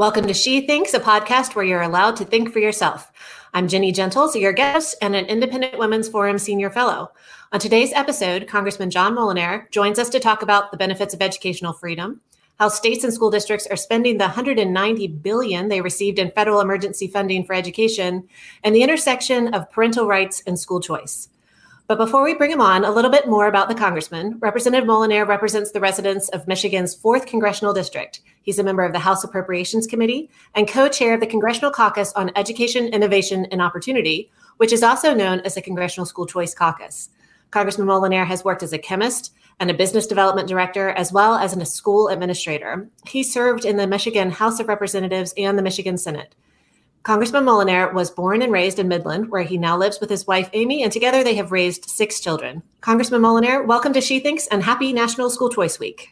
Welcome to She Thinks, a podcast where you're allowed to think for yourself. I'm Ginny Gentles, your guest and an Independent Women's Forum Senior Fellow. On today's episode, Congressman John Moolenaar joins us to talk about the benefits of educational freedom, how states and school districts are spending the 190 billion they received in federal emergency funding for education, and the intersection of parental rights and school choice. But before we bring him on, a little bit more about the congressman. Representative Moolenaar represents the residents of Michigan's 4th Congressional District. He's a member of the House Appropriations Committee and co chair of the Congressional Caucus on Education, Innovation, and Opportunity, which is also known as the Congressional School Choice Caucus. Congressman Moolenaar has worked as a chemist and a business development director, as well as a school administrator. He served in the Michigan House of Representatives and the Michigan Senate. Congressman Moolenaar was born and raised in Midland, where he now lives with his wife, Amy, and together they have raised six children. Congressman Moolenaar, welcome to She Thinks and happy National School Choice Week.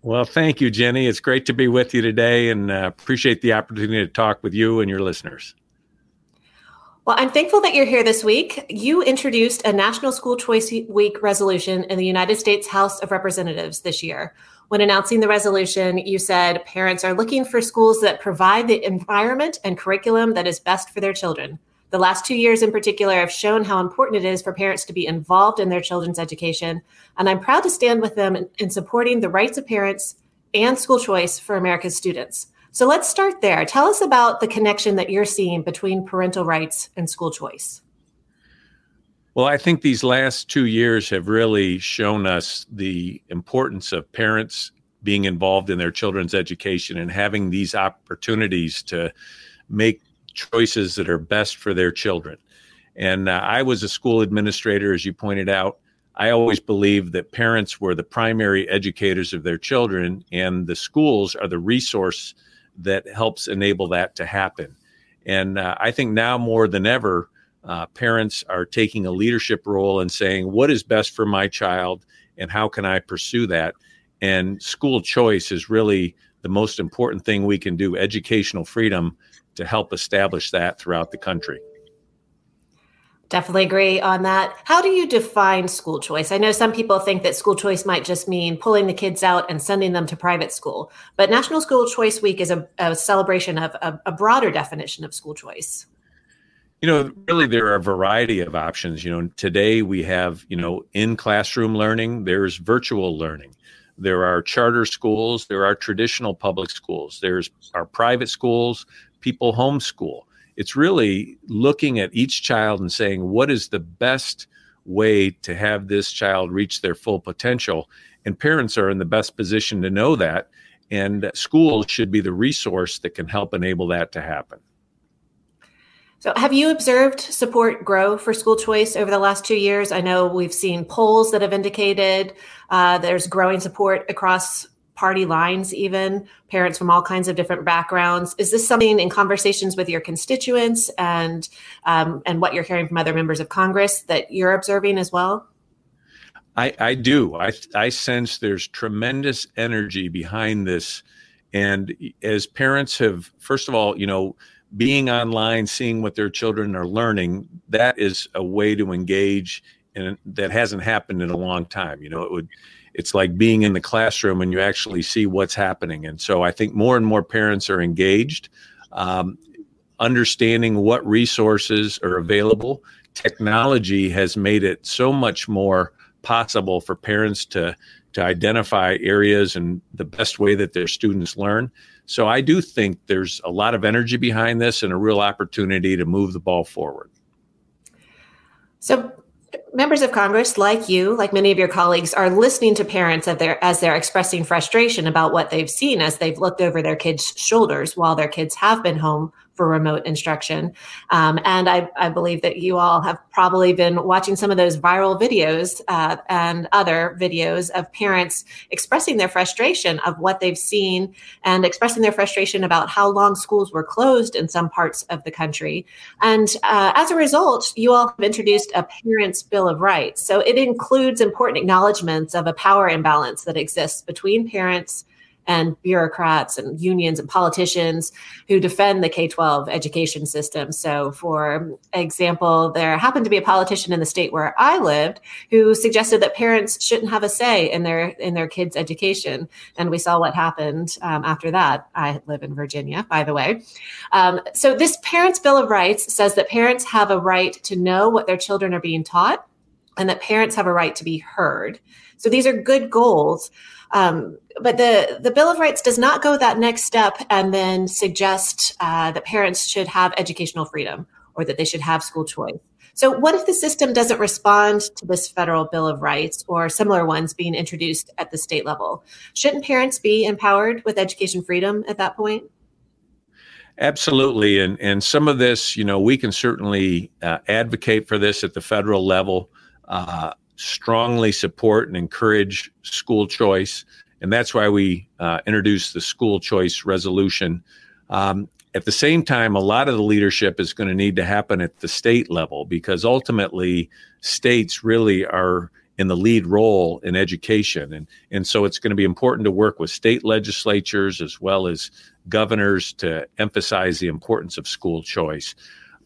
Well, thank you, Ginny. It's great to be with you today and uh, appreciate the opportunity to talk with you and your listeners. Well, I'm thankful that you're here this week. You introduced a National School Choice Week resolution in the United States House of Representatives this year. When announcing the resolution, you said parents are looking for schools that provide the environment and curriculum that is best for their children. The last two years in particular have shown how important it is for parents to be involved in their children's education. And I'm proud to stand with them in, in supporting the rights of parents and school choice for America's students. So let's start there. Tell us about the connection that you're seeing between parental rights and school choice. Well, I think these last two years have really shown us the importance of parents being involved in their children's education and having these opportunities to make choices that are best for their children. And uh, I was a school administrator, as you pointed out. I always believed that parents were the primary educators of their children, and the schools are the resource that helps enable that to happen. And uh, I think now more than ever, uh, parents are taking a leadership role and saying, what is best for my child and how can I pursue that? And school choice is really the most important thing we can do, educational freedom to help establish that throughout the country. Definitely agree on that. How do you define school choice? I know some people think that school choice might just mean pulling the kids out and sending them to private school, but National School Choice Week is a, a celebration of a, a broader definition of school choice. You know, really, there are a variety of options. You know, today we have, you know, in classroom learning, there's virtual learning. There are charter schools, there are traditional public schools, there's our private schools, people homeschool it's really looking at each child and saying, what is the best way to have this child reach their full potential? And parents are in the best position to know that. And schools should be the resource that can help enable that to happen. So, have you observed support grow for school choice over the last two years? I know we've seen polls that have indicated uh, there's growing support across party lines, even parents from all kinds of different backgrounds. Is this something in conversations with your constituents and um, and what you're hearing from other members of Congress that you're observing as well? I, I do. I, I sense there's tremendous energy behind this. And as parents have, first of all, you know, being online, seeing what their children are learning, that is a way to engage, and that hasn't happened in a long time. You know, it would it's like being in the classroom and you actually see what's happening. And so I think more and more parents are engaged, um, understanding what resources are available. Technology has made it so much more possible for parents to to identify areas and the best way that their students learn. So I do think there's a lot of energy behind this and a real opportunity to move the ball forward. So members of Congress, like you, like many of your colleagues, are listening to parents their, as they're expressing frustration about what they've seen as they've looked over their kids' shoulders while their kids have been home for remote instruction. Um, and I, I, believe that you all have probably been watching some of those viral videos uh, and other videos of parents expressing their frustration of what they've seen and expressing their frustration about how long schools were closed in some parts of the country. And uh, as a result, you all have introduced a Parents' Bill of Rights. So it includes important acknowledgments of a power imbalance that exists between parents and bureaucrats and unions and politicians who defend the K 12 education system. So, for example, there happened to be a politician in the state where I lived who suggested that parents shouldn't have a say in their in their kids' education, and we saw what happened um, after that. I live in Virginia, by the way. Um, so, this Parents' Bill of Rights says that parents have a right to know what their children are being taught, and that parents have a right to be heard. So, these are good goals. Um, but the, the Bill of Rights does not go that next step and then suggest uh, that parents should have educational freedom or that they should have school choice. So, what if the system doesn't respond to this federal Bill of Rights or similar ones being introduced at the state level? Shouldn't parents be empowered with education freedom at that point? Absolutely, and and some of this, you know, we can certainly uh, advocate for this at the federal level. Uh, strongly support and encourage school choice. And that's why we uh, introduced the school choice resolution. Um, at the same time, a lot of the leadership is going to need to happen at the state level because ultimately states really are in the lead role in education. And, and so it's going to be important to work with state legislatures as well as governors to emphasize the importance of school choice.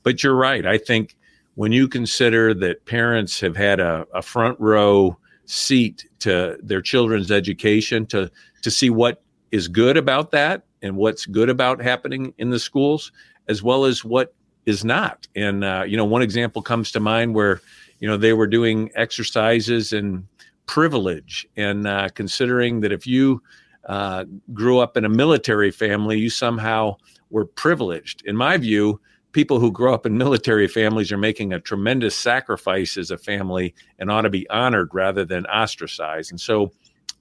But you're right. I think when you consider that parents have had a, a front row seat to their children's education to to see what is good about that and what's good about happening in the schools as well as what is not. And uh, you know one example comes to mind where you know they were doing exercises in privilege and uh, considering that if you uh, grew up in a military family you somehow were privileged. In my view people who grow up in military families are making a tremendous sacrifice as a family and ought to be honored rather than ostracized. And so,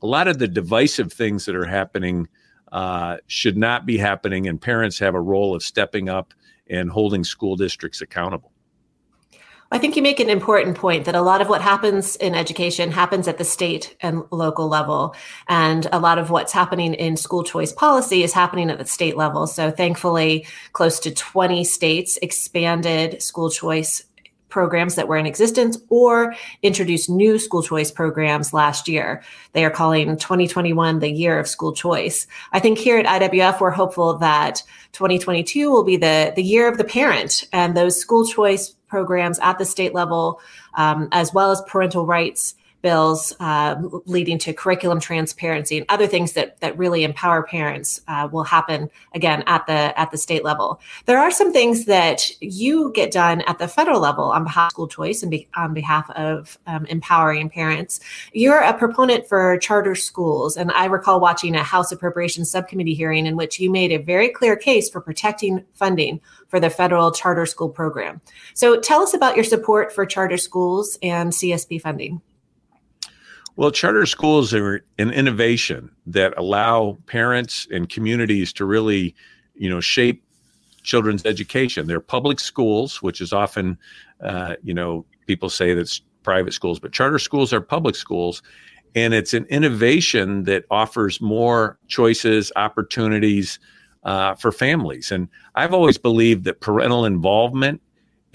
a lot of the divisive things that are happening uh, should not be happening, and parents have a role of stepping up and holding school districts accountable. I think you make an important point that a lot of what happens in education happens at the state and local level. And a lot of what's happening in school choice policy is happening at the state level. So thankfully, close to 20 states expanded school choice programs that were in existence or introduced new school choice programs last year. They are calling 2021 the year of school choice. I think here at IWF, we're hopeful that 2022 will be the, the year of the parent and those school choice programs at the state level, um, as well as parental rights bills uh, leading to curriculum transparency and other things that that really empower parents uh, will happen again at the at the state level. There are some things that you get done at the federal level on behalf of school choice and be, on behalf of um, empowering parents. You're a proponent for charter schools, and I recall watching a House Appropriations Subcommittee hearing in which you made a very clear case for protecting funding for the federal charter school program. So tell us about your support for charter schools and CSP funding. Well, charter schools are an innovation that allow parents and communities to really, you know, shape children's education. They're public schools, which is often, uh, you know, people say that's private schools, but charter schools are public schools. And it's an innovation that offers more choices, opportunities uh, for families. And I've always believed that parental involvement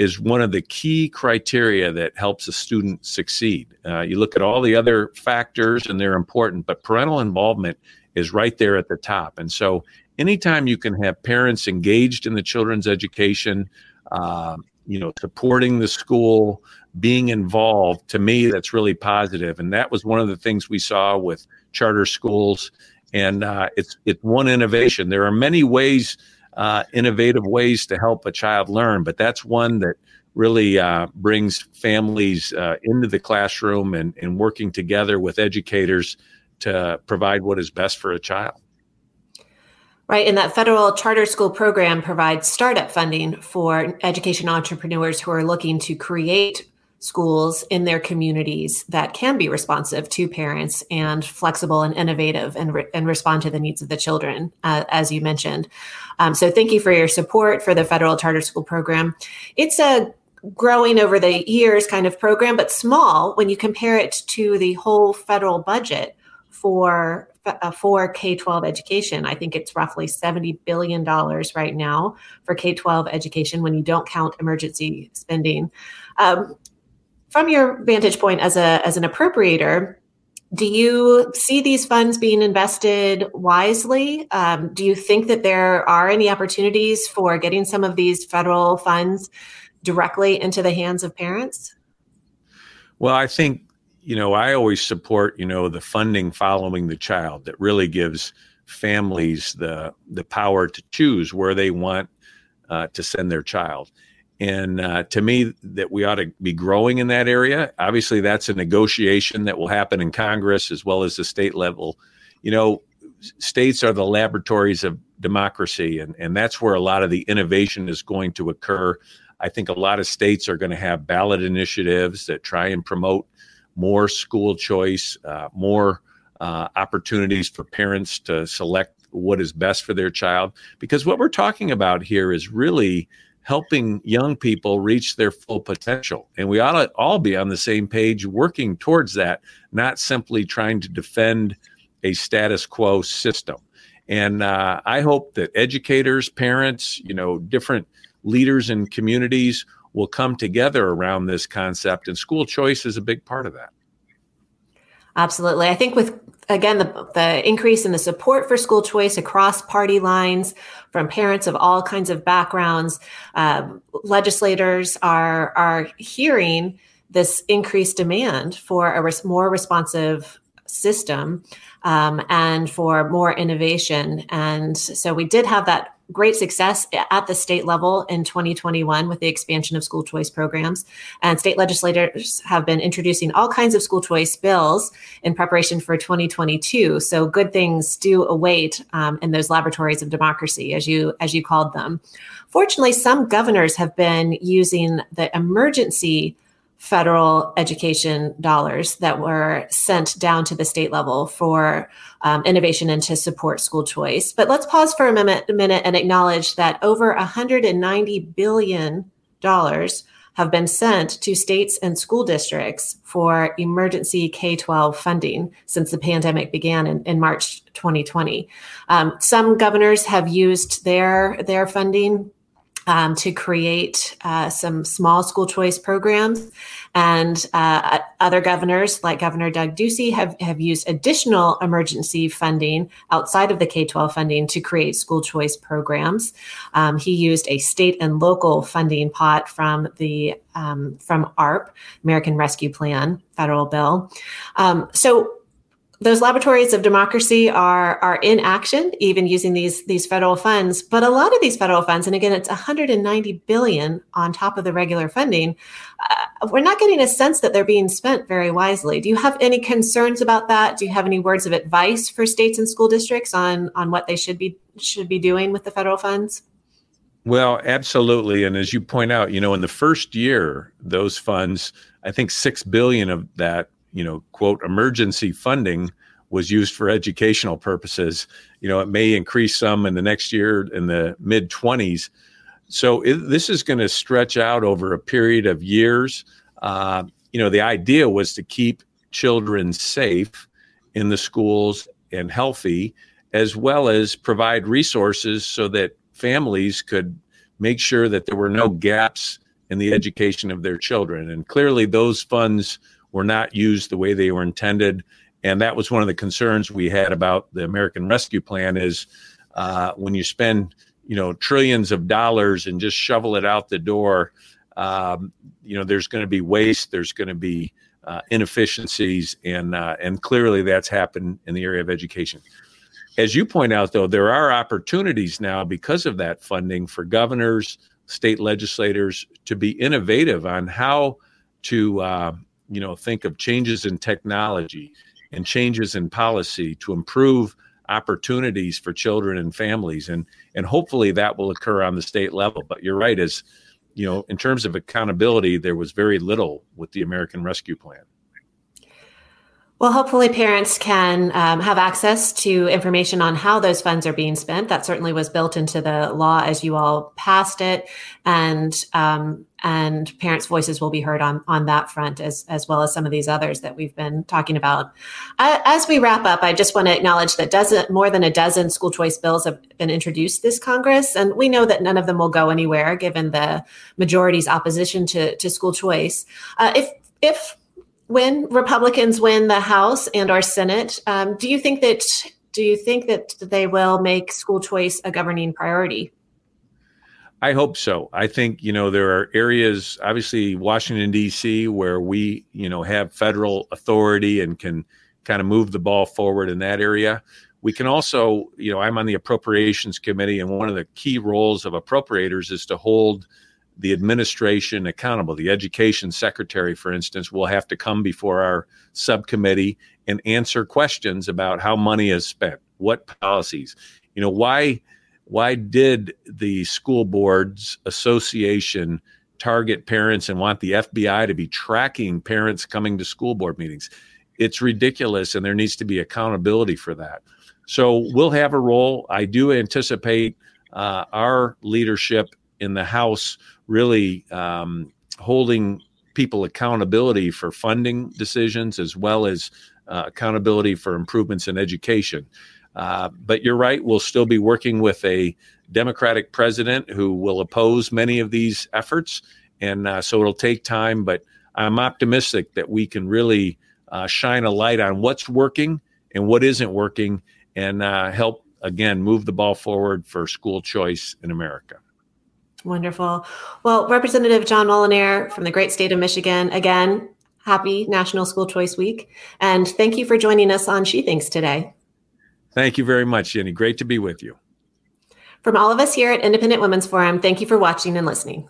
is one of the key criteria that helps a student succeed. Uh, you look at all the other factors and they're important, but parental involvement is right there at the top. And so, anytime you can have parents engaged in the children's education, uh, you know, supporting the school, being involved, to me, that's really positive. And that was one of the things we saw with charter schools. And uh, it's it's one innovation. There are many ways uh, innovative ways to help a child learn, but that's one that really uh, brings families uh, into the classroom and, and working together with educators to provide what is best for a child. Right. And that federal charter school program provides startup funding for education entrepreneurs who are looking to create schools in their communities that can be responsive to parents and flexible and innovative and, re- and respond to the needs of the children, uh, as you mentioned. Um, so, thank you for your support for the federal charter school program. It's a growing over the years kind of program, but small when you compare it to the whole federal budget for uh, for K 12 education. I think it's roughly $70 billion right now for K 12 education when you don't count emergency spending. Um, from your vantage point as a as an appropriator, Do you see these funds being invested wisely? Um, do you think that there are any opportunities for getting some of these federal funds directly into the hands of parents? Well, I think, you know, I always support, you know, the funding following the child that really gives families the the power to choose where they want uh, to send their child. And uh, to me, that we ought to be growing in that area. Obviously, that's a negotiation that will happen in Congress as well as the state level. You know, states are the laboratories of democracy, and, and that's where a lot of the innovation is going to occur. I think a lot of states are going to have ballot initiatives that try and promote more school choice, uh, more uh, opportunities for parents to select what is best for their child. Because what we're talking about here is really helping young people reach their full potential. And we ought to all be on the same page working towards that, not simply trying to defend a status quo system. And uh, I hope that educators, parents, you know, different leaders in communities will come together around this concept. And school choice is a big part of that. Absolutely. I think with again the, the increase in the support for school choice across party lines from parents of all kinds of backgrounds, uh, legislators are are hearing this increased demand for a res- more responsive system um, and for more innovation. And so we did have that great success at the state level in 2021 with the expansion of school choice programs. And state legislators have been introducing all kinds of school choice bills in preparation for 2022. So good things do await um, in those laboratories of democracy, as you as you called them. Fortunately, some governors have been using the emergency federal education dollars that were sent down to the state level for um, innovation and to support school choice. But let's pause for a minute, a minute and acknowledge that over 190 billion dollars have been sent to states and school districts for emergency K 12 funding since the pandemic began in, in March 2020. Um, some governors have used their, their funding um, to create uh, some small school choice programs. And uh, other governors, like Governor Doug Ducey, have, have used additional emergency funding outside of the K 12 funding to create school choice programs. Um, he used a state and local funding pot from the um, from ARP, American Rescue Plan federal bill. Um, so those laboratories of democracy are are in action even using these these federal funds. But a lot of these federal funds and again it's 190 billion on top of the regular funding uh, we're not getting a sense that they're being spent very wisely. Do you have any concerns about that? Do you have any words of advice for states and school districts on on what they should be should be doing with the federal funds? Well absolutely. And as you point out you know in the first year those funds i think 6 billion of that you know, quote, emergency funding was used for educational purposes. You know, it may increase some in the next year in the mid 20s. So it, this is going to stretch out over a period of years. Uh, you know, the idea was to keep children safe in the schools and healthy, as well as provide resources so that families could make sure that there were no gaps in the education of their children. And clearly, those funds were not used the way they were intended. And that was one of the concerns we had about the American Rescue Plan is uh, when you spend, you know, trillions of dollars and just shovel it out the door, um, you know, there's going to be waste, there's going to be uh, inefficiencies, and uh, and clearly that's happened in the area of education. As you point out, though, there are opportunities now because of that funding for governors, state legislators to be innovative on how to uh, you know think of changes in technology and changes in policy to improve opportunities for children and families. And and hopefully that will occur on the state level. But you're right as you know in terms of accountability there was very little with the american rescue plan well, hopefully, parents can um, have access to information on how those funds are being spent. That certainly was built into the law as you all passed it, and um, and parents' voices will be heard on on that front as as well as some of these others that we've been talking about. As we wrap up, I just want to acknowledge that dozen more than a dozen school choice bills have been introduced this Congress, and we know that none of them will go anywhere given the majority's opposition to to school choice. Uh, if if when Republicans win the House and our Senate, um, do you think that do you think that they will make school choice a governing priority? I hope so. I think you know there are areas, obviously Washington D.C., where we you know have federal authority and can kind of move the ball forward in that area. We can also, you know, I'm on the appropriations committee, and one of the key roles of appropriators is to hold the administration accountable. The education secretary, for instance, will have to come before our subcommittee and answer questions about how money is spent, what policies, you know, why why did the school boards association target parents and want the FBI to be tracking parents coming to school board meetings? It's ridiculous, and there needs to be accountability for that. So we'll have a role. I do anticipate uh, our leadership in the House really um, holding people accountability for funding decisions as well as uh, accountability for improvements in education. Uh, but you're right, we'll still be working with a Democratic president who will oppose many of these efforts. And uh, so it'll take time, but I'm optimistic that we can really uh, shine a light on what's working and what isn't working and uh, help, again, move the ball forward for school choice in America. Wonderful. Well, Representative John Moolenaar from the great state of Michigan, again, happy National School Choice Week. And thank you for joining us on She Thinks today. Thank you very much, Ginny. Great to be with you. From all of us here at Independent Women's Forum, thank you for watching and listening.